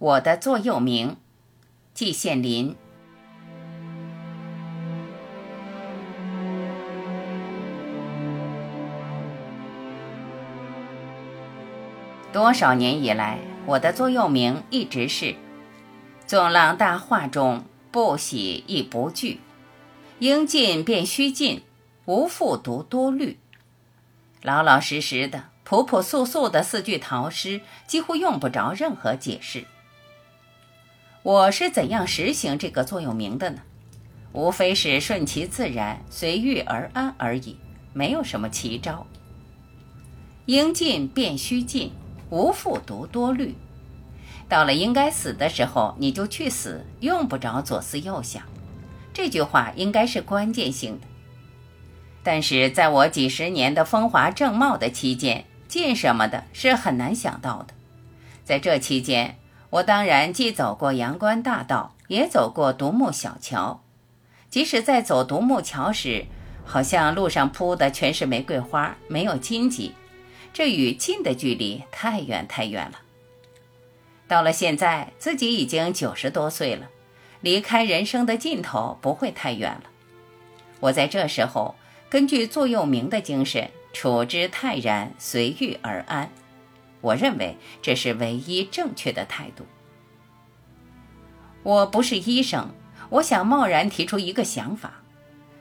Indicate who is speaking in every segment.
Speaker 1: 我的座右铭，季羡林。多少年以来，我的座右铭一直是：纵浪大化中，不喜亦不惧；应尽便须尽，无复独多虑。老老实实的、朴朴素素的四句陶诗，几乎用不着任何解释。我是怎样实行这个座右铭的呢？无非是顺其自然、随遇而安而已，没有什么奇招。应尽便须尽。无复独多虑，到了应该死的时候，你就去死，用不着左思右想。这句话应该是关键性的。但是在我几十年的风华正茂的期间，进什么的是很难想到的。在这期间，我当然既走过阳关大道，也走过独木小桥。即使在走独木桥时，好像路上铺的全是玫瑰花，没有荆棘。这与近的距离太远太远了。到了现在，自己已经九十多岁了，离开人生的尽头不会太远了。我在这时候，根据座右铭的精神，处之泰然，随遇而安。我认为这是唯一正确的态度。我不是医生，我想贸然提出一个想法：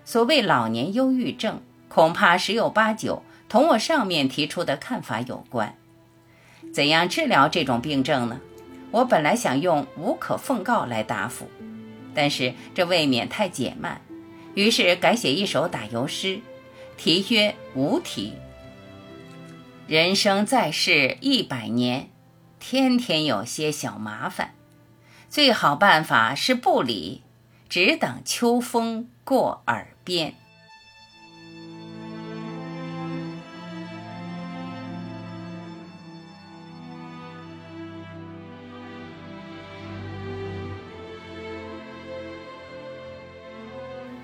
Speaker 1: 所谓老年忧郁症，恐怕十有八九。同我上面提出的看法有关，怎样治疗这种病症呢？我本来想用“无可奉告”来答复，但是这未免太简慢，于是改写一首打油诗，题曰“无题”。人生在世一百年，天天有些小麻烦，最好办法是不理，只等秋风过耳边。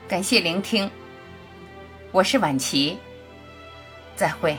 Speaker 1: 感谢聆听，我是晚琪，再会。